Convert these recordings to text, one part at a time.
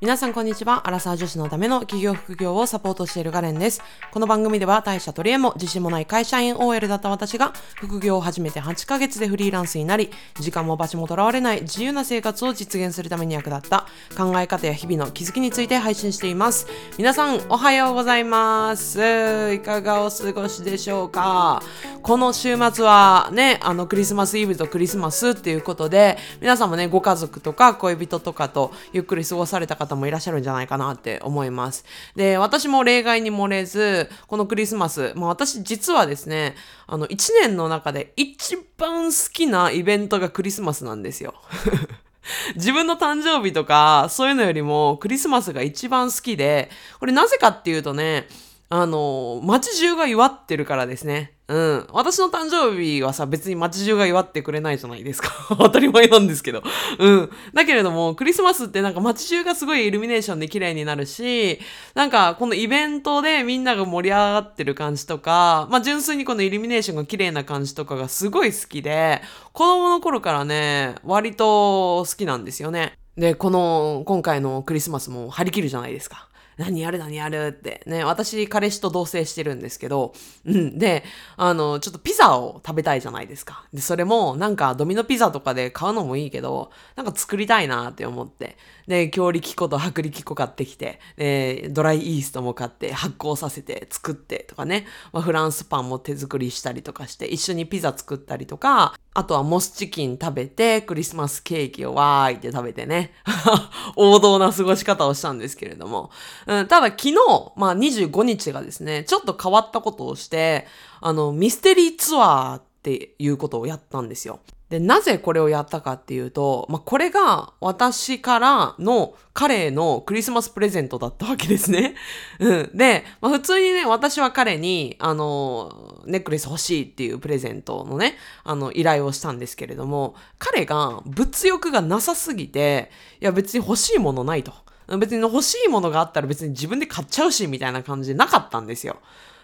皆さんこんにちは。アラサー女子のための企業副業をサポートしているガレンです。この番組では大社取り柄も自信もない会社員 OL だった私が副業を始めて8ヶ月でフリーランスになり、時間も場所もとらわれない自由な生活を実現するために役立った考え方や日々の気づきについて配信しています。皆さんおはようございます。いかがお過ごしでしょうか？この週末はね、あのクリスマスイブとクリスマスっていうことで、皆さんもね、ご家族とか恋人とかとゆっくり過ごされた方方もいらっしゃるんじゃないかなって思います。で、私も例外に漏れず、このクリスマス、まあ私実はですね、あの、1年の中で一番好きなイベントがクリスマスなんですよ。自分の誕生日とか、そういうのよりもクリスマスが一番好きで、これなぜかっていうとね、あの、街中が祝ってるからですね。うん。私の誕生日はさ、別に街中が祝ってくれないじゃないですか。当たり前なんですけど。うん。だけれども、クリスマスってなんか街中がすごいイルミネーションで綺麗になるし、なんかこのイベントでみんなが盛り上がってる感じとか、まあ純粋にこのイルミネーションが綺麗な感じとかがすごい好きで、子供の頃からね、割と好きなんですよね。で、この、今回のクリスマスも張り切るじゃないですか。何やる何やるって。ね、私、彼氏と同棲してるんですけど、うん。で、あの、ちょっとピザを食べたいじゃないですか。で、それも、なんか、ドミノピザとかで買うのもいいけど、なんか作りたいなって思って。で、強力粉と薄力粉買ってきて、で、ドライイーストも買って発酵させて作ってとかね、まあ、フランスパンも手作りしたりとかして、一緒にピザ作ったりとか、あとはモスチキン食べて、クリスマスケーキをわーいって食べてね、王道な過ごし方をしたんですけれども、うん、ただ昨日、まあ25日がですね、ちょっと変わったことをして、あの、ミステリーツアーっていうことをやったんですよ。で、なぜこれをやったかっていうと、まあ、これが私からの彼へのクリスマスプレゼントだったわけですね。うん。で、まあ、普通にね、私は彼に、あの、ネックレス欲しいっていうプレゼントのね、あの、依頼をしたんですけれども、彼が物欲がなさすぎて、いや別に欲しいものないと。別に欲しいものがあったら別に自分で買っちゃうし、みたいな感じでなかったんですよ。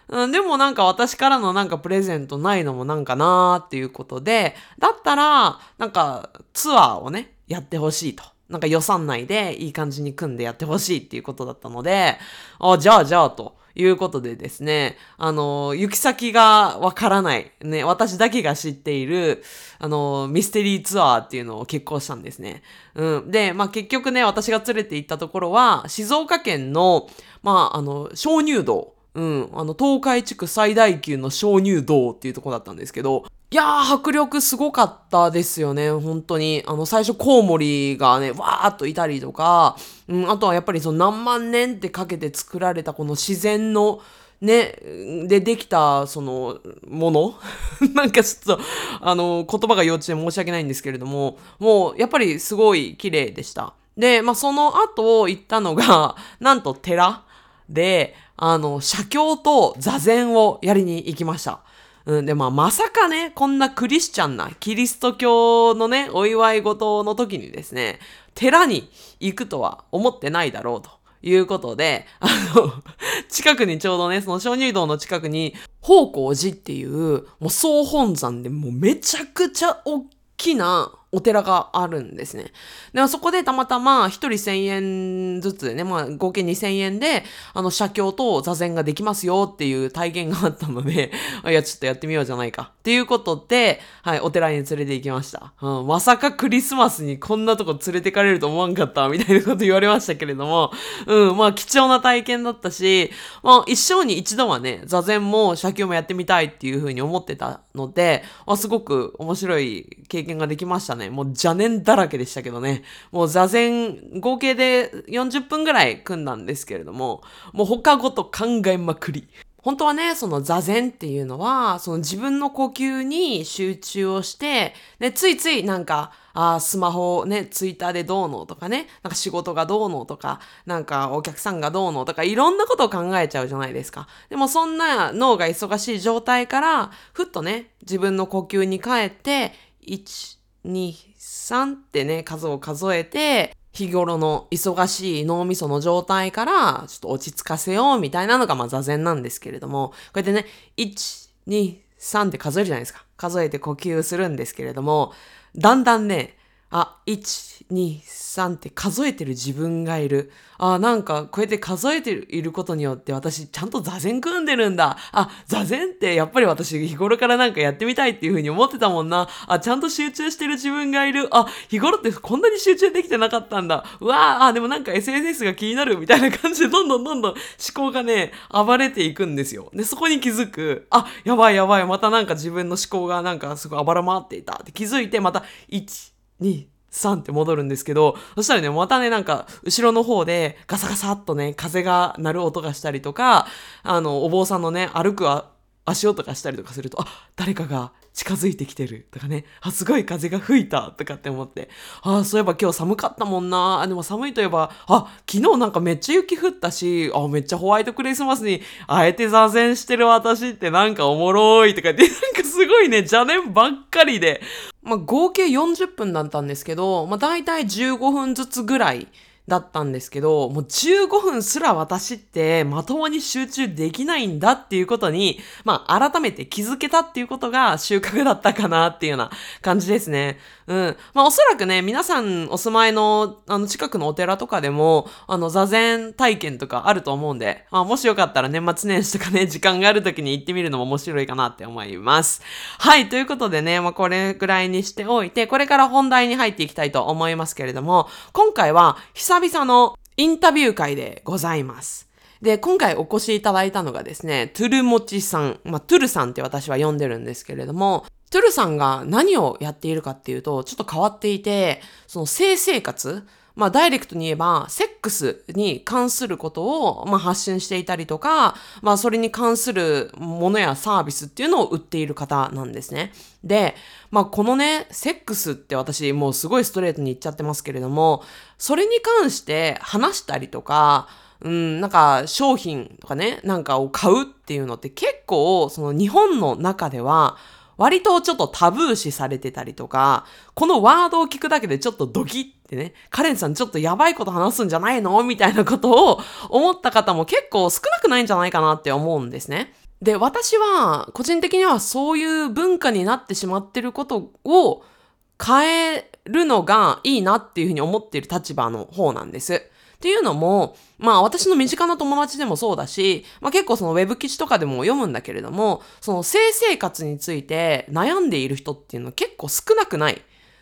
うん、でもなんか私からのなんかプレゼントないのもなんかなーっていうことで、だったら、なんかツアーをね、やってほしいと。なんか予算内でいい感じに組んでやってほしいっていうことだったので、あ、じゃあじゃあと。いうことでですね、あの、行き先がわからない、ね、私だけが知っている、あの、ミステリーツアーっていうのを結婚したんですね。うん。で、まあ、結局ね、私が連れて行ったところは、静岡県の、まあ、あの、鍾乳洞うん、あの、東海地区最大級の鍾乳洞っていうとこだったんですけど、いやー、迫力すごかったですよね、本当に。あの、最初コウモリがね、わーっといたりとか、うん、あとはやっぱりその何万年ってかけて作られたこの自然の、ね、でできた、その、もの なんかちょっと、あの、言葉が幼稚で申し訳ないんですけれども、もう、やっぱりすごい綺麗でした。で、まあ、その後行ったのが、なんと寺で、あの、写経と座禅をやりに行きました。うん、で、まあ、まさかね、こんなクリスチャンな、キリスト教のね、お祝い事の時にですね、寺に行くとは思ってないだろうと。いうことで、あの、近くにちょうどね、その鍾乳洞の近くに、宝光寺っていう、もう総本山でもうめちゃくちゃ大きなお寺があるんですね。で、そこでたまたま一人1000円ずつでね、まあ合計2000円で、あの、写経と座禅ができますよっていう体験があったので、いや、ちょっとやってみようじゃないか。っていうことで、はい、お寺に連れて行きました。うん、まさかクリスマスにこんなとこ連れてかれると思わんかった、みたいなこと言われましたけれども、うん、まあ貴重な体験だったし、まあ一生に一度はね、座禅も写経もやってみたいっていうふうに思ってたので、まあ、すごく面白い経験ができましたね。もう邪念だらけでしたけどね。もう座禅、合計で40分ぐらい組んだんですけれども、もう他ごと考えまくり。本当はね、その座禅っていうのは、その自分の呼吸に集中をして、で、ついついなんか、あスマホね、ツイッターでどうのとかね、なんか仕事がどうのとか、なんかお客さんがどうのとか、いろんなことを考えちゃうじゃないですか。でもそんな脳が忙しい状態から、ふっとね、自分の呼吸に帰って、1、2、3ってね、数を数えて、日頃の忙しい脳みその状態から、ちょっと落ち着かせようみたいなのが、まあ座禅なんですけれども、こうやってね、1、2、3って数えるじゃないですか。数えて呼吸するんですけれども、だんだんね、あ、1、2、3って数えてる自分がいる。あ、なんかこうやって数えていることによって私ちゃんと座禅組んでるんだ。あ、座禅ってやっぱり私日頃からなんかやってみたいっていう風に思ってたもんな。あ、ちゃんと集中してる自分がいる。あ、日頃ってこんなに集中できてなかったんだ。うわあ、でもなんか SNS が気になるみたいな感じでどんどんどんどん思考がね、暴れていくんですよ。で、そこに気づく。あ、やばいやばい。またなんか自分の思考がなんかすごい暴ら回っていたって気づいてまた1、2、3って戻るんですけど、そしたらね、またね、なんか、後ろの方でガサガサっとね、風が鳴る音がしたりとか、あの、お坊さんのね、歩く足音がしたりとかすると、あ、誰かが近づいてきてるとかね、あ、すごい風が吹いたとかって思って、あ、そういえば今日寒かったもんな、あ、でも寒いといえば、あ、昨日なんかめっちゃ雪降ったし、あ、めっちゃホワイトクリスマスにあえて座禅してる私ってなんかおもろいとかって、なんかすごいね、邪念ばっかりで、まあ合計40分だったんですけど、まあ大体15分ずつぐらい、だったんですけど、もう15分すら私ってまともに集中できないんだっていうことに、まあ改めて気づけたっていうことが収穫だったかなっていうような感じですね。うん。まあおそらくね、皆さんお住まいのあの近くのお寺とかでも、あの座禅体験とかあると思うんで、まあ、もしよかったら年末年始とかね、時間がある時に行ってみるのも面白いかなって思います。はい。ということでね、まあこれぐらいにしておいて、これから本題に入っていきたいと思いますけれども、今回は久久々のインタビュー会でございます。で、今回お越しいただいたのがですね、トゥルモチさん、まあ、トゥルさんって私は呼んでるんですけれども、トゥルさんが何をやっているかっていうと、ちょっと変わっていて、その性生活、まあ、ダイレクトに言えば、セックスに関することを、まあ、発信していたりとか、まあ、それに関するものやサービスっていうのを売っている方なんですね。で、まあ、このね、セックスって私もうすごいストレートに言っちゃってますけれども、それに関して話したりとか、うん、なんか商品とかね、なんかを買うっていうのって結構、その日本の中では、割とちょっとタブー視されてたりとか、このワードを聞くだけでちょっとドキッってね、カレンさんちょっとやばいこと話すんじゃないのみたいなことを思った方も結構少なくないんじゃないかなって思うんですね。で、私は個人的にはそういう文化になってしまってることを変えるのがいいなっていうふうに思っている立場の方なんです。っていうのも、まあ私の身近な友達でもそうだし、まあ結構そのウェブ記事とかでも読むんだけれども、その性生活について悩んでいる人っていうのは結構少なくない。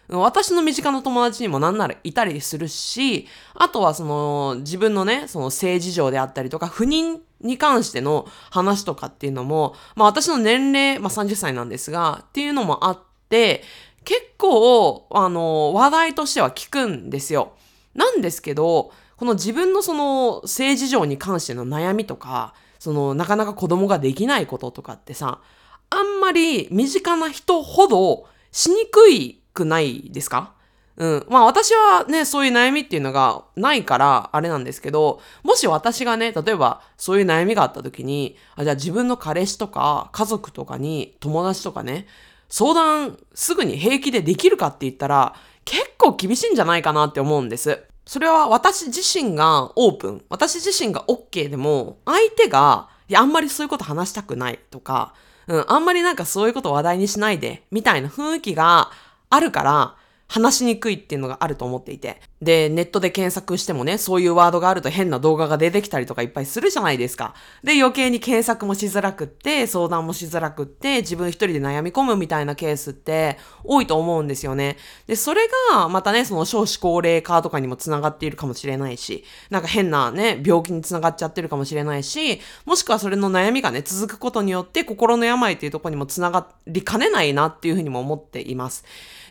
私の身近な友達にもなんならいたりするし、あとはその自分のね、その性事情であったりとか、不妊に関しての話とかっていうのも、まあ私の年齢、まあ30歳なんですが、っていうのもあって、結構、あの、話題としては聞くんですよ。なんですけど、この自分のその性事情に関しての悩みとか、そのなかなか子供ができないこととかってさ、あんまり身近な人ほどしにくいくないですか？うん。まあ私はね、そういう悩みっていうのがないからあれなんですけど、もし私がね、例えばそういう悩みがあった時に、あじゃあ自分の彼氏とか家族とかに友達とかね、相談すぐに平気でできるかって言ったら結構厳しいんじゃないかなって思うんです。それは私自身がオープン、私自身が OK でも、相手が、いや、あんまりそういうこと話したくないとか、うん、あんまりなんかそういうこと話題にしないで、みたいな雰囲気があるから、話しにくいっていうのがあると思っていて。で、ネットで検索してもね、そういうワードがあると変な動画が出てきたりとかいっぱいするじゃないですか。で、余計に検索もしづらくって、相談もしづらくって、自分一人で悩み込むみたいなケースって多いと思うんですよね。で、それがまたね、その少子高齢化とかにも繋がっているかもしれないし、なんか変なね、病気に繋がっちゃってるかもしれないし、もしくはそれの悩みがね、続くことによって心の病っていうとこにも繋がりかねないなっていうふうにも思っています。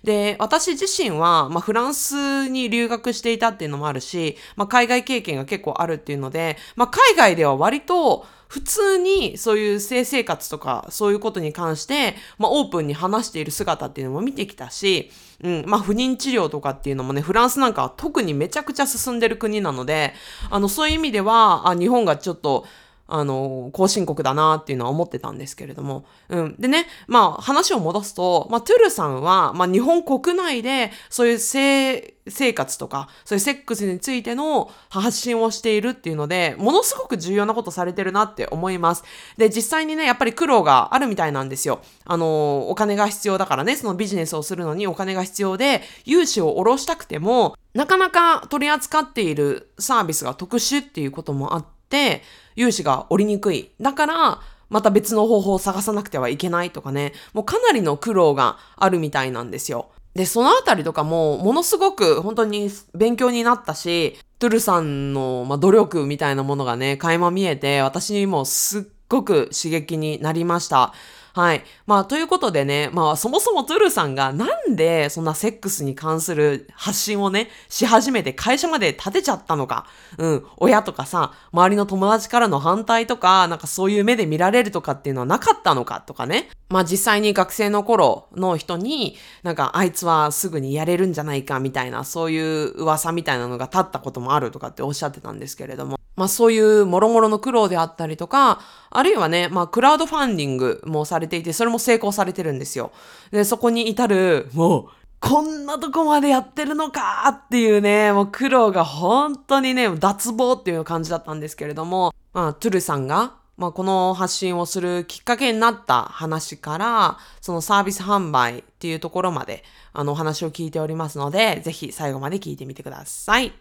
で、私自身は、まあ、フランスに留学していたっていうのもあるし、まあ、海外経験が結構あるっていうので、まあ、海外では割と、普通にそういう性生活とかそういうことに関して、まあ、オープンに話している姿っていうのも見てきたし、うん、まあ、不妊治療とかっていうのもね、フランスなんかは特にめちゃくちゃ進んでる国なので、あの、そういう意味では、あ日本がちょっと、あの、後進国だなっていうのは思ってたんですけれども。うん。でね、まあ話を戻すと、まあトゥルさんは、まあ日本国内でそういう性生活とか、そういうセックスについての発信をしているっていうので、ものすごく重要なことされてるなって思います。で、実際にね、やっぱり苦労があるみたいなんですよ。あの、お金が必要だからね、そのビジネスをするのにお金が必要で、融資を下ろしたくても、なかなか取り扱っているサービスが特殊っていうこともあって、融資が下りにくい。だから、また別の方法を探さなくてはいけないとかね、もうかなりの苦労があるみたいなんですよ。で、そのあたりとかも、ものすごく本当に勉強になったし、トゥルさんの、まあ、努力みたいなものがね、垣間見えて、私にもすっごく刺激になりました。はい。まあ、ということでね、まあ、そもそもトゥルさんがなんでそんなセックスに関する発信をね、し始めて会社まで建てちゃったのか。うん。親とかさ、周りの友達からの反対とか、なんかそういう目で見られるとかっていうのはなかったのかとかね。まあ、実際に学生の頃の人に、なんかあいつはすぐにやれるんじゃないかみたいな、そういう噂みたいなのが立ったこともあるとかっておっしゃってたんですけれども。まあそういう諸々の苦労であったりとか、あるいはね、まあクラウドファンディングもされていて、それも成功されてるんですよ。で、そこに至る、もう、こんなとこまでやってるのかっていうね、もう苦労が本当にね、脱帽っていう感じだったんですけれども、まあ、トゥルさんが、まあ、この発信をするきっかけになった話から、そのサービス販売っていうところまで、あの、お話を聞いておりますので、ぜひ最後まで聞いてみてください。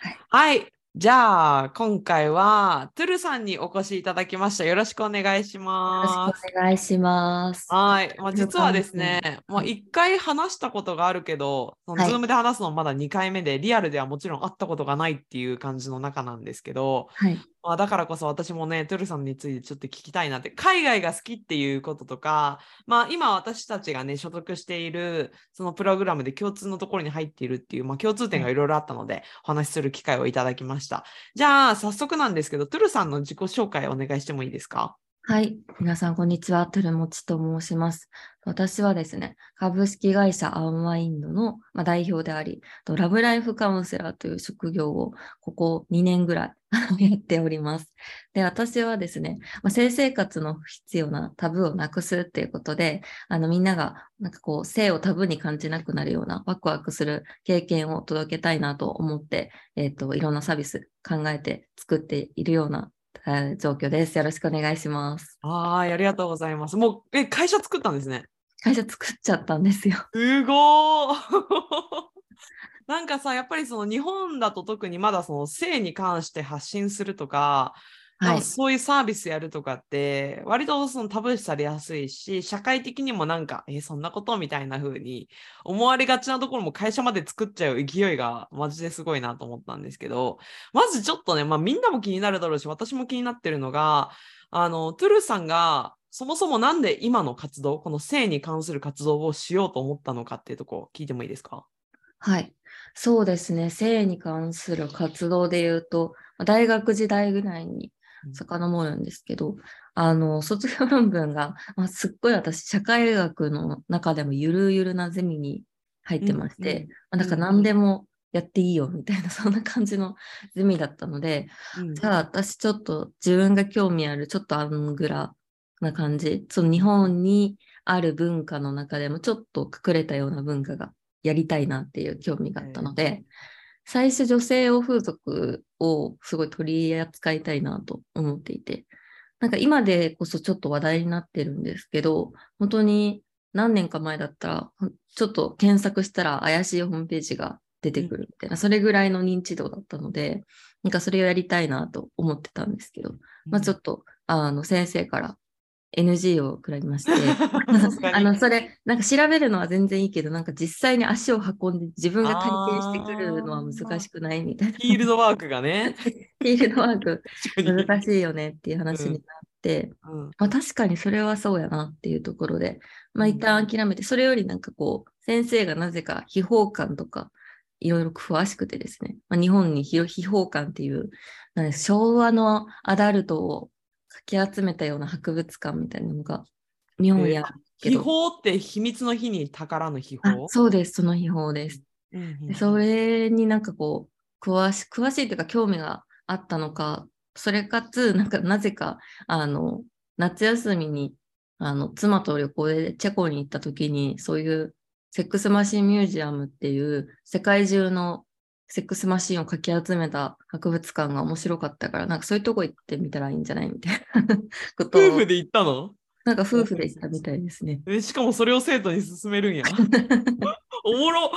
はい。はいじゃあ、今回は、トゥルさんにお越しいただきました。よろしくお願いします。よろしくお願いします。はい。まあ、実はですね、まあ、1回話したことがあるけど、そのズームで話すのまだ2回目で、リアルではもちろん会ったことがないっていう感じの中なんですけど、はい、まあ、だからこそ私もね、トゥルさんについてちょっと聞きたいなって、海外が好きっていうこととか、まあ今私たちがね、所属しているそのプログラムで共通のところに入っているっていう、まあ共通点がいろいろあったので、お話しする機会をいただきました。じゃあ早速なんですけど、トゥルさんの自己紹介お願いしてもいいですか？はい。皆さん、こんにちは。トゥルモチと申します。私はですね、株式会社アンワインドの、代表であり、ラブライフカウンセラーという職業をここ2年ぐらい やっております。で、私はですね、まあ、性生活の必要なタブーをなくすっていうことで、あのみんながなんかこう性をタブーに感じなくなるようなワクワクする経験を届けたいなと思って、えっ、ー、と、いろんなサービス考えて作っているような状況です。よろしくお願いします。はい、ありがとうございます。もう、え、会社作ったんですね。会社作っちゃったんですよ。すごー なんかさ、やっぱりその日本だと特にまだその性に関して発信するとか、はい、そういうサービスやるとかって、割とそのタブー視されやすいし、社会的にもなんか、えそんなことみたいな風に思われがちなところも会社まで作っちゃう勢いがマジですごいなと思ったんですけど、まずちょっとね、まあみんなも気になるだろうし、私も気になってるのが、あの、トゥルさんがそもそもなんで今の活動、この性に関する活動をしようと思ったのかっていうとこ聞いてもいいですか？はい。そうですね。性に関する活動で言うと、大学時代ぐらいに遡るんですけど、あの、卒業論文が、まあ、すっごい私、社会学の中でもゆるゆるなゼミに入ってまして、うん、なん。か何でもやっていいよみたいな、そんな感じのゼミだったので、うん、じゃあ私ちょっと自分が興味ある、ちょっとアングラな感じ、その日本にある文化の中でもちょっと隠れたような文化がやりたいなっていう興味があったので、最初女性を風俗をすごい取り扱いたいなと思っていて、なんか今でこそちょっと話題になってるんですけど、本当に何年か前だったら、ちょっと検索したら怪しいホームページが出てくるみたいな、それぐらいの認知度だったので、なんかそれをやりたいなと思ってたんですけど、まあちょっと、あの、先生から NG を食らいまして、あの、それ、なんか調べるのは全然いいけど、なんか実際に足を運んで自分が体験してくるのは難しくないみたいな。フィールドワークがね。フィールドワーク。難しいよねっていう話になって、うん。うん、まあ、確かにそれはそうやなっていうところで、まあ一旦諦めて、それよりなんかこう、先生がなぜか秘宝館とか、いろいろ詳しくてですね、まあ、日本に秘宝館っていう、昭和のアダルトをき集めたような博物館みたいなのが日本や秘宝って秘密の日に宝の秘宝？そうです、その秘宝です。うんうん、それになんかこう詳し詳しいというか興味があったのか、それかつ、なんかなぜか、あの、夏休みに、あの、妻と旅行でチェコに行った時に、そういうセックスマシンミュージアムっていう世界中のセックスマシンをかき集めた博物館が面白かったから、なんかそういうとこ行ってみたらいいんじゃないみたいな。ことを。夫婦で行ったの？なんか夫婦で行ったみたいですね。えしかもそれを生徒に勧めるんや。おもろ。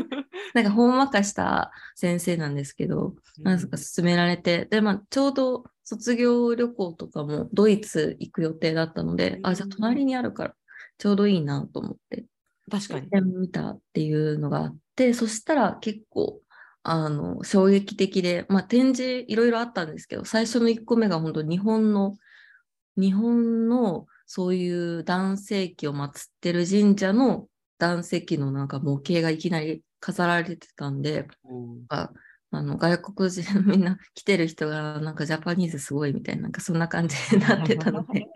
なんかほんわかした先生なんですけど、なんか勧められて、で、まあ、ちょうど卒業旅行とかもドイツ行く予定だったので、あ、じゃあ隣にあるからちょうどいいなと思って、確かに。行ってみたっていうのがあって、そしたら結構、あの、衝撃的で、まあ、展示いろいろあったんですけど、最初の1個目が本当日本の、日本のそういう男性器を祀ってる神社の男性器のなんか模型がいきなり飾られてたんで、ああの外国人みんな来てる人がなんかジャパニーズすごいみたいな、なんかそんな感じになってたので、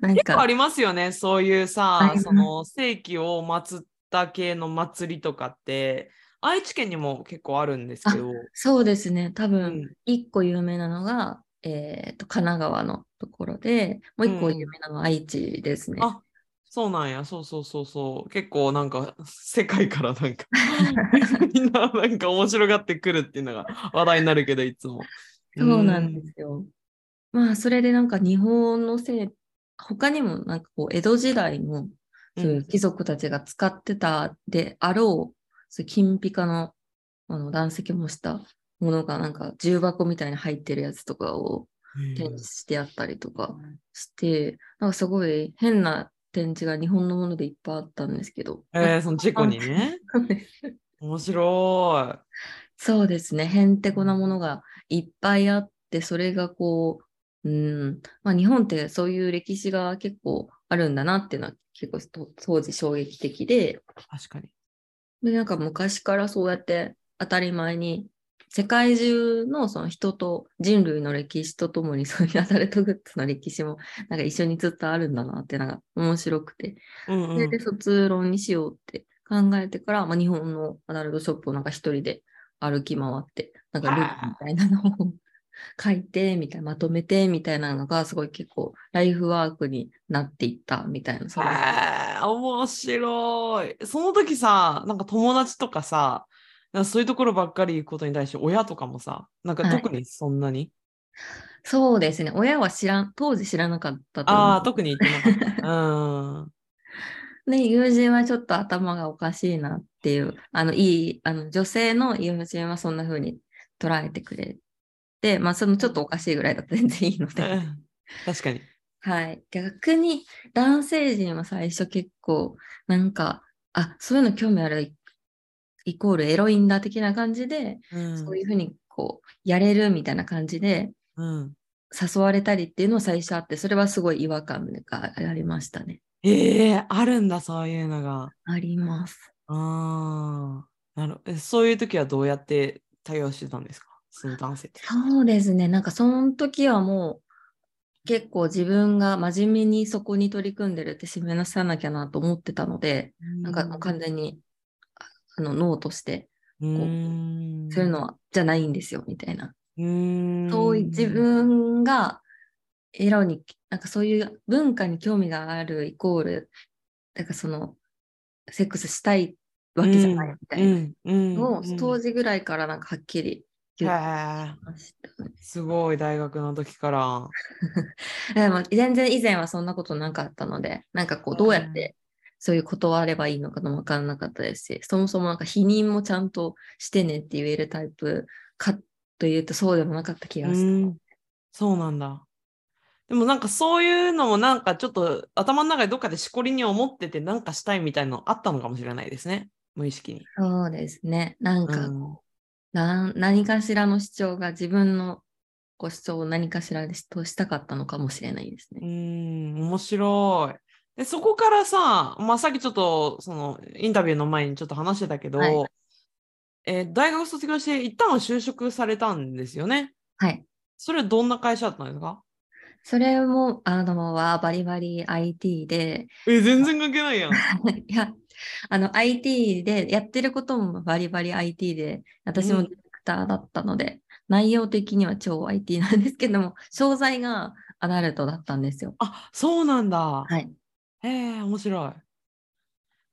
なんか、結構ありますよね、そういうあさその世紀を祀った系の祭りとかって、愛知県にも結構あるんですけど、そうですね、多う分ん、一個有名なのが、えーと、神奈川のところで、もう一個うん有名なのは愛知ですね。あそうなんや、そうそうそうそう、結構なんか世界からなんか みんななんか面白がってくるっていうのが話題になるけど、いつも。そうなんですよ。まあ、それでなんか日本のせい、他にもなんかこう、江戸時代のそういう貴族たちが使ってたであろう、そう金ピカのあの断石もしたものがなんか重箱みたいに入ってるやつとかをうん展示してあったりとかして、なんかすごい変な展示が日本のものでいっぱいあったんですけど。えー、そのチェコにね。面白そうですね。へんてこなものがいっぱいあって、それがこう、うん、まあ日本ってそういう歴史が結構あるんだなっていうのは結構と当時衝撃的で、い。確かに。で、なんか昔からそうやって当たり前に世界中のその人と人類の歴史とともにそういうアダルトグッズの歴史もなんか一緒にずっとあるんだなってなんか面白くて、うんうん。それで卒論にしようって考えてから、まあ、日本のアダルトショップをなんか一人で歩き回って、なんかルールみたいなのを 書いて、みたいな、まとめて、みたいなのがすごい結構ライフワークになっていったみたいな。面白い。その時さ、なんか友達とかさ、かそういうところばっかり行くことに対して親とかもさ、なんかはい特にそんなに、そうですね。親は知らん、当時知らなかった。ああ、特に言ってなかった。うん。で、友人はちょっと頭がおかしいなっていう、あの、いい、あの、女性の友人はそんな風に捉えてくれて、まあ、そのちょっとおかしいぐらいだと全然いいので。確かに。はい。逆に男性陣は最初結構なんか、あ、そういうの興味あるイイコールエロいんだ的な感じで、うんそういうふうにこう、やれるみたいな感じでうん、誘われたりっていうのは最初あって、それはすごい違和感がありましたね。ええあるんだ、そういうのが。あります。ああ、なるえそういう時はどうやって対応してたんですか？その男性って。そうですね。なんかその時はもう結構自分が真面目にそこに取り組んでるって示さなきゃなと思ってたので、なんかもう完全にあのノーとして、うーん、そういうのはじゃないんですよ、みたいな。そういう自分がエロに、なんかそういう文化に興味があるイコール、なんかその、セックスしたいわけじゃないみたいなうん。うん。のを、うん。当時ぐらいからなんかはっきり言ってまし。すごい大学の時から。でも全然以前はそんなことなかったので、なんかこうどうやってそういう断ればいいのかも分からなかったですし、そもそもなんか否認もちゃんとしてねって言えるタイプかというとそうでもなかった気がする。うんそうなんだ。でもなんかそういうのもなんかちょっと頭の中でどっかでしこりに思っててなんかしたいみたいのあったのかもしれないですね。無意識に。そうですね。なんか、うんな何かしらの主張が自分のこう主張を何かしらでとしたかったのかもしれないですうね。ん、面白い。で、そこからさ、まあ、さっきちょっと、その、インタビューの前にちょっと話してたけど、はいえー大学卒業して、一旦は就職されたんですよね。はい。それはどんな会社だったんですか？それも、あの、はバリバリ IT で、え、全然関係ないやん。いや、あの IT でやってることもバリバリ IT で、私もディレクターだったので、内容的には超 IT なんですけども、商材がアダルトだったんですよ。あ、そうなんだ。はい。へえ、面白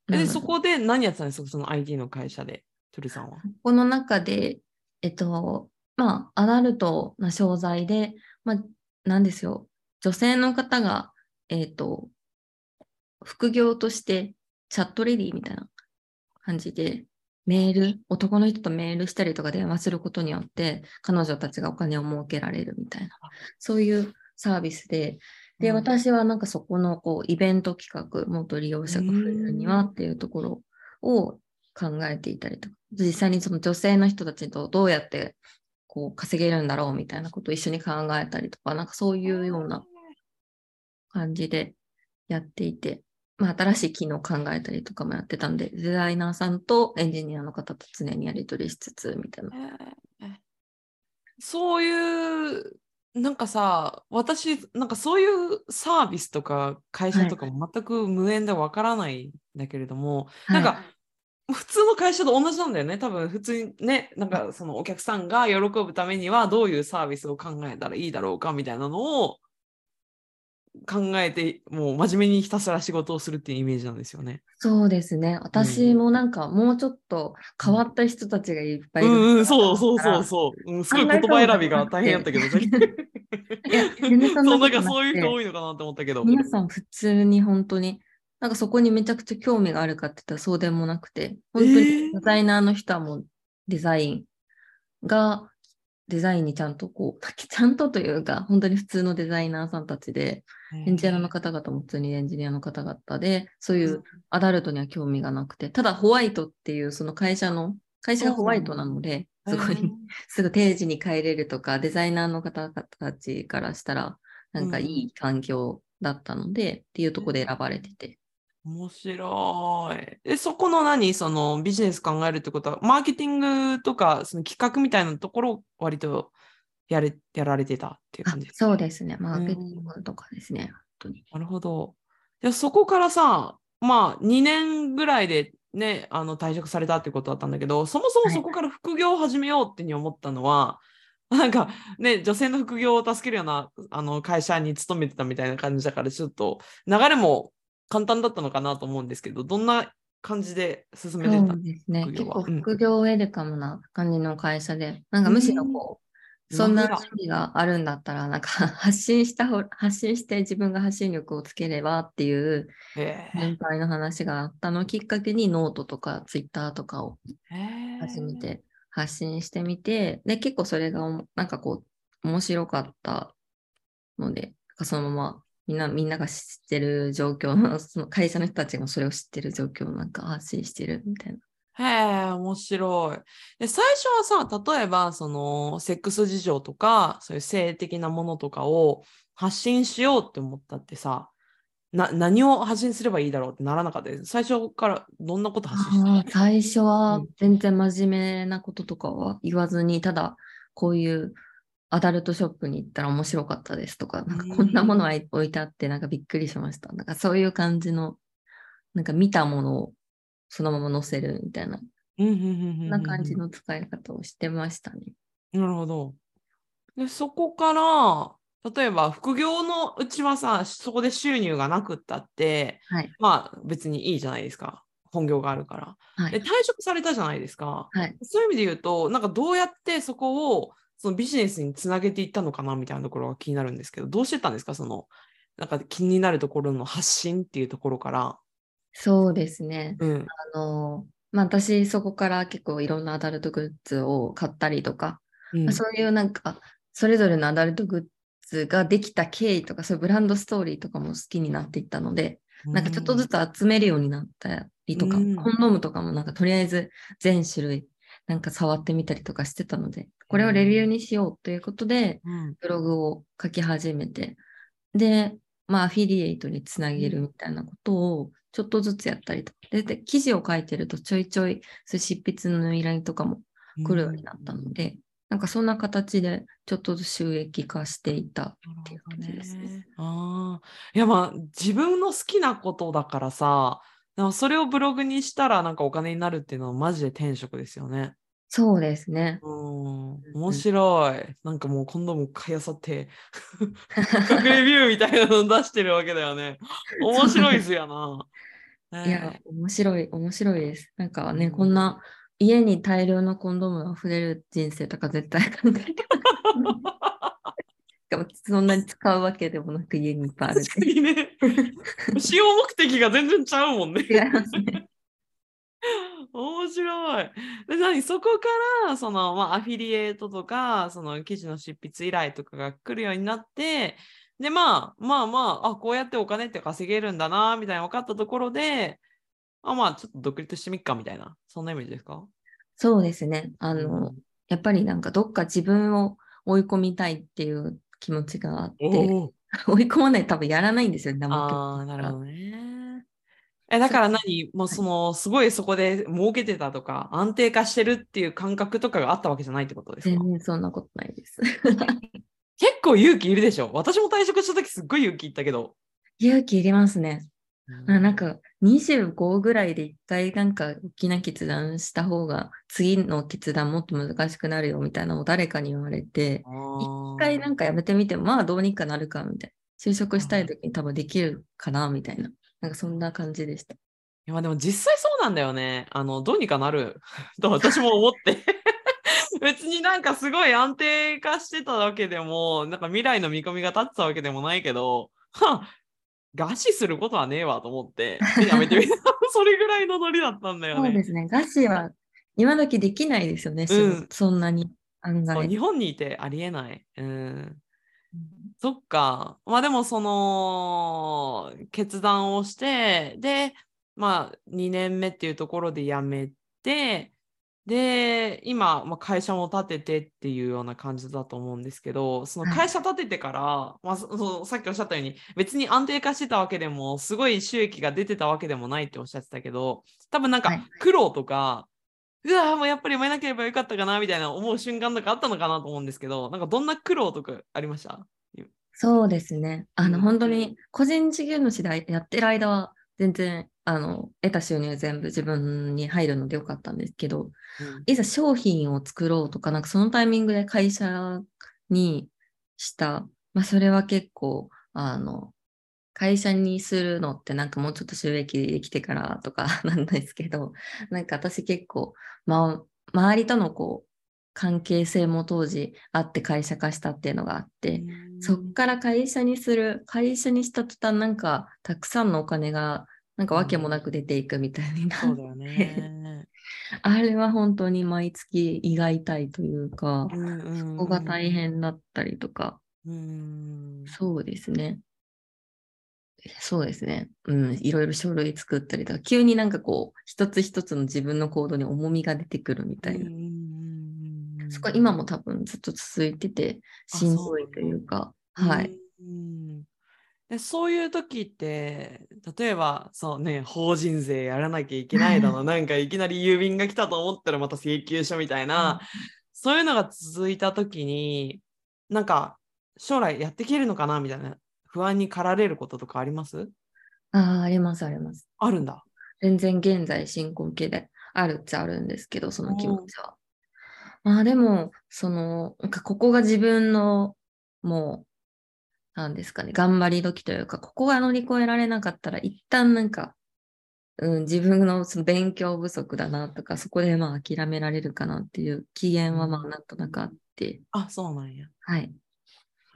い。で、そこで何やってたんですか？その IT の会社で、トゥルさんは。この中で、えっと、まあ、アダルトな商材で、まあ、なんですよ。女性の方が、えっと、副業としてチャットレディみたいな感じで、メール、男の人とメールしたりとか電話することによって、彼女たちがお金を儲けられるみたいな、そういうサービスで、で、うん私はなんかそこのこうイベント企画、もっと利用者が増えるにはっていうところを考えていたりとか、実際にその女性の人たちとどうやってこう稼げるんだろうみたいなことを一緒に考えたりとか、なんかそういうような感じでやっていて、まあ、新しい機能を考えたりとかもやってたんで、デザイナーさんとエンジニアの方と常にやり取りしつつみたいな。えーそういう、なんかさ、私、なんかそういうサービスとか会社とかも全く無縁でわからないんだけれども、なんか、普通の会社と同じなんだよね。多分普通にね、なんかそのお客さんが喜ぶためにはどういうサービスを考えたらいいだろうかみたいなのを考えて、もう真面目にひたすら仕事をするっていうイメージなんですよね。そうですね。私もなんかもうちょっと変わった人たちがいっぱいいる。うんうん、そうそうそうそう。うん、すごい言葉選びが大変やったけど、いや、全然そん そう、なんかそういう人多いのかなって思ったけど。皆さん普通に本当に、なんかそこにめちゃくちゃ興味があるかって言ったらそうでもなくて、本当えー。にデザイナーの人はもうデザインが、デザインにちゃんとこう、ちゃんとというか、本当に普通のデザイナーさんたちで、エンジニアの方々も普通にエンジニアの方々で、そういうアダルトには興味がなくて、ただホワイトっていうその会社の、会社がホワイトなので、そこにすぐ定時に帰れるとか、デザイナーの方々たちからしたら、なんかいい環境だったので、っていうところで選ばれてて。面白い。え、そこの何？そのビジネス考えるってことは、マーケティングとか、その企画みたいなところを割とやれ、やられてたっていうあ感じ？ですそうですね。マーケティングとかですね。本当に。なるほど。じゃあそこからさ、まあ2年ぐらいでね、あの退職されたってことだったんだけど、そもそもはいそこから副業を始めようってに思ったのは、なんかね、女性の副業を助けるようなあの会社に勤めてたみたいな感じだから、ちょっと流れも簡単だったのかなと思うんですけど、どんな感じで進めてたそうですね。結構副業ウェルカムな感じの会社で、なんかむしろこう、そんな楽だ趣味があるんだったら、なんか 発信した方、発信して自分が発信力をつければっていう先輩の話があったのをきっかけにノートとかツイッターとかを始めて発信してみて、で、結構それがなんかこう、面白かったので、そのままみんな、みんなが知ってる状況の、その会社の人たちがそれを知ってる状況をなんか発信してるみたいな。へえ、面白い。で、最初はさ、例えば、その、セックス事情とか、そういう性的なものとかを発信しようって思ったってさ、な、何を発信すればいいだろうってならなかったです？最初からどんなこと発信してあー最初はうん全然真面目なこととかは言わずに、ただこういうアダルトショップに行ったら面白かったですとか、なんかこんなものが置いてあってなんかびっくりしました。なんかそういう感じの、なんか見たものをそのまま載せるみたいな、な感じの使い方をしてましたね。なるほど。で、そこから、例えば副業のうちはさ、そこで収入がなくったって、はい。まあ別にいいじゃないですか。本業があるから。で、はい。退職されたじゃないですか。はい。そういう意味で言うと、なんかどうやってそこをそのビジネスにつなげていったのかなみたいなところが気になるんですけど、どうしてたんですか？その、なんか気になるところの発信っていうところから。そうですね。うん。あの、まあ私そこから結構いろんなアダルトグッズを買ったりとか、うんまあそういうなんか、それぞれのアダルトグッズができた経緯とか、そういうブランドストーリーとかも好きになっていったので、なんかちょっとずつ集めるようになったりとか、うんコンドームとかもなんかとりあえず全種類なんか触ってみたりとかしてたので、これをレビューにしようということで、うん、ブログを書き始めて、で、まあアフィリエイトにつなげるみたいなことをちょっとずつやったりとか、で、で記事を書いてるとちょいちょいそう執筆の依頼とかも来るようになったので、なんかそんな形でちょっとずつ収益化していたっていう感じですね。ああ。いやまあ自分の好きなことだからさ、それをブログにしたらなんかお金になるっていうのはマジで転職ですよね。そうですね。うん、面白い。なんかもう今度も買いあさって、価格レビューみたいなの出してるわけだよね。面白いっすよな。いや、面白い、面白いです。なんかね、うんこんな家に大量のコンドームが溢れる人生とか絶対考えてなそんなに使うわけでもなく家にいっぱいある確かにね。使用目的が全然ちゃうもんね。違いますね。面白い。で、何？そこから、その、まあ、アフィリエイトとか、その記事の執筆依頼とかが来るようになって、で、まあ、まあまあ、あ、こうやってお金って稼げるんだな、みたいな分かったところで、あ、まあ、ちょっと独立してみっか、みたいな、そんなイメージですか？そうですね。ああの、やっぱりなんかどっか自分を追い込みたいっていう気持ちがあって。追い込まないと多分やらないんですよ、生ああ、なるほどね。え、だから何？もうその、すごいそこで儲けてたとか、安定化してるっていう感覚とかがあったわけじゃないってことですか？全然そんなことないです。結構勇気いるでしょ？私も退職した時すっごい勇気いったけど。勇気いりますね。あなんか25ぐらいで一回なんか大きな決断した方が次の決断もっと難しくなるよみたいなのを誰かに言われて、一回なんかやめてみてもまあどうにかなるかみたいな。就職したい時に多分できるかなみたいな。なんかそんな感じでした。いやでも実際そうなんだよね。あの、どうにかなる と私も思って。別になんかすごい安定化してたわけでも、なんか未来の見込みが立ってたわけでもないけど、はあ、餓死することはねえわと思って、やめてみた。それぐらいのノリだったんだよね。そうですね。餓死は今時できないですよね。うんそんなに案外。日本にいてありえない。うん。そっか。まあでもその決断をして、で、まあ2年目っていうところで辞めて、で、今、まあ、会社も立ててっていうような感じだと思うんですけど、そのはい。会社立ててから、まあ、そ さっきおっしゃったように、別に安定化してたわけでも、すごい収益が出てたわけでもないっておっしゃってたけど、多分なんはい。か苦労とか、うわーもうやっぱり辞めなければよかったかなみたいな思う瞬間とかあったのかなと思うんですけど、なんかどんな苦労とかありました？そうですね。あの、うん。本当に個人事業主でやってる間は全然、あの、得た収入全部自分に入るのでよかったんですけど、いざ商品を作ろうとか、なんかそのタイミングで会社にした、まあそれは結構、あの、会社にするのってなんかもうちょっと収益できてからとか なんですけど、なんか私結構、まあ、周りとのこう、関係性も当時あって会社化したっていうのがあって、そっから会社にする、会社にした途端なんかたくさんのお金がなんかわけもなく出ていくみたいになそうだよね。あれは本当に毎月胃が痛いというか、うんうんうんそこが大変だったりとか、うん。そうですね。そうですね。うん、いろいろ書類作ったりとか、急になんかこう、一つ一つの自分の行動に重みが出てくるみたいな。そこは今も多分ずっと続いてて、あしんどいというか、はい。。うんでそういう時って例えばそうね法人税やらなきゃいけないだの なんかいきなり郵便が来たと思ったらまた請求書みたいな、そういうのが続いた時になんか将来やっていけるのかなみたいな不安に駆られることとかあります？ああ、あります、あります。あるんだ。全然現在進行形であるっちゃあるんですけど、その気持ちは。まあでも、その、なんかここが自分の、もう、なんですかね、頑張り時というか、ここが乗り越えられなかったら、一旦なんか、うん、自分のその勉強不足だなとか、そこでまあ諦められるかなっていう機嫌はまあなんとなくあって、あそうなんや。はい。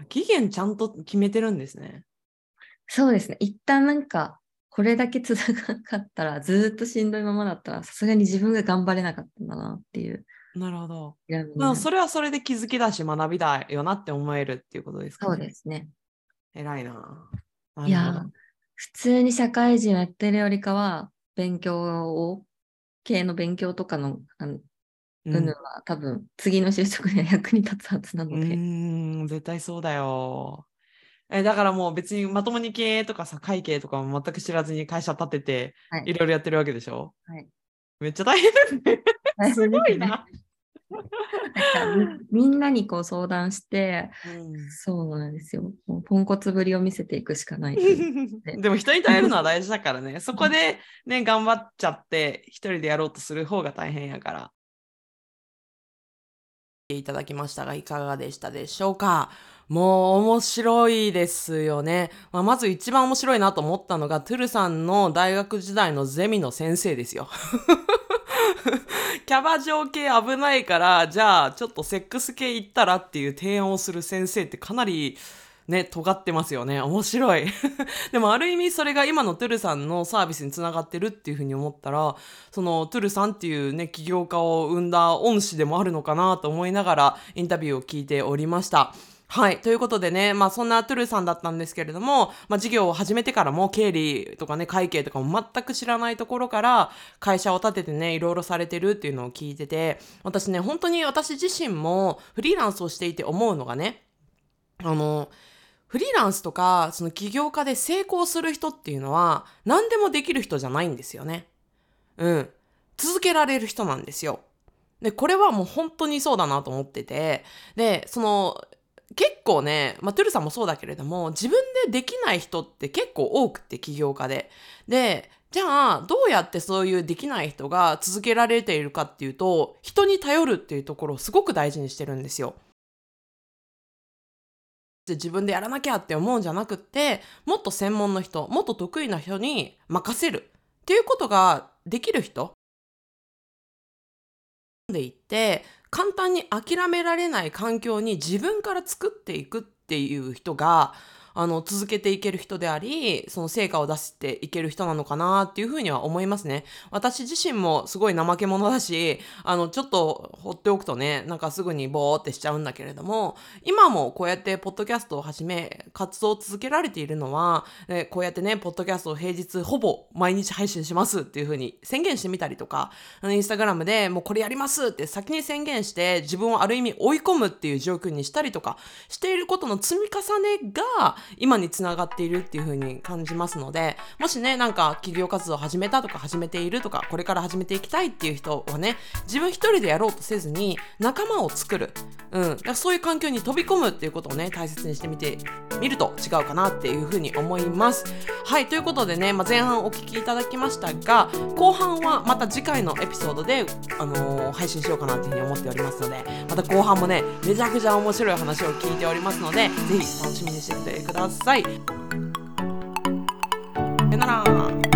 期限ちゃんと決めてるんですね。そうですね。一旦なんか、これだけ続かなかったら、ずーっとしんどいままだったら、さすがに自分が頑張れなかったんだなっていう。なるほど。まあそれはそれで気づきだし学びだよなって思えるっていうことですかそうね。ですね。偉いな。ないやー、普通に社会人をやってるよりかは、勉強を、系の勉強とかの、あの、ううんは多分、次の就職には役に立つはずなうので。ーん、絶対そうだよ。え、だからもう別にまともに経営とかさ、会計とかも全く知らずに会社立てて、はいいろいろやってるわけでしょ？はい。めっちゃ大変 ですね。大 すごいな。みみんなにこう相談して、うんそうなんですよ。もうポンコツぶりを見せていくしかない でも人に頼るのは大事だからね。そこでね、頑張っちゃって、一人でやろうとする方が大変やから。いただきましたがいかがでしたでしょうか？もう面白いですよね。まあ、まず一番面白いなと思ったのが、トゥルさんの大学時代のゼミの先生ですよ。キャバ嬢系危ないから、じゃあちょっとセックス系行ったらっていう提案をする先生ってかなりね、尖ってますよね。面白い。でもある意味それが今のトゥルさんのサービスにつながってるっていうふうに思ったら、そのトゥルさんっていうね、起業家を生んだ恩師でもあるのかなと思いながらインタビューを聞いておりました。はい。ということでね、まあそんなトゥルーさんだったんですけれども、まあ事業を始めてからも経理とかね、会計とかも全く知らないところから会社を立ててね、いろいろされてるっていうのを聞いてて、私ね、本当に私自身もフリーランスをしていて思うのがね、あの、フリーランスとか、その起業家で成功する人っていうのは、何でもできる人じゃないんですよね。うん。続けられる人なんですよ。で、これはもう本当にそうだなと思ってて、で、その、結構ね、まあ、トゥルさんもそうだけれども、自分でできない人って結構多くて、起業家で。で、じゃあ、どうやってそういうできない人が続けられているかっていうと、人に頼るっていうところをすごく大事にしてるんですよ。自分でやらなきゃって思うんじゃなくってもっと専門の人もっと得意な人に任せるっていうことができる人でいって簡単に諦められない環境に自分から作っていくっていう人があの、続けていける人であり、その成果を出していける人なのかなっていうふうには思いますね。私自身もすごい怠け者だし、あの、ちょっと放っておくとね、なんかすぐにボーってしちゃうんだけれども、今もこうやってポッドキャストを始め、活動を続けられているのは、えこうやってね、ポッドキャストを平日ほぼ毎日配信しますっていうふうに宣言してみたりとか、インスタグラムでもうこれやりますって先に宣言して自分をある意味追い込むっていう状況にしたりとかしていることの積み重ねが今につながっているっていう風に感じますのでもしねなんか企業活動始めたとか始めているとかこれから始めていきたいっていう人はね自分一人でやろうとせずに仲間を作る、うん、だそういう環境に飛び込むっていうことをね大切にしてみてみると違うかなっていう風に思います。はい。ということでね、まあ、前半お聞きいただきましたが後半はまた次回のエピソードで、あのー、配信しようかなっていう風に思っておりますのでまた後半もねめちゃくちゃ面白い話を聞いておりますのでぜひ楽しみにしてみてください。ださい。さよなら。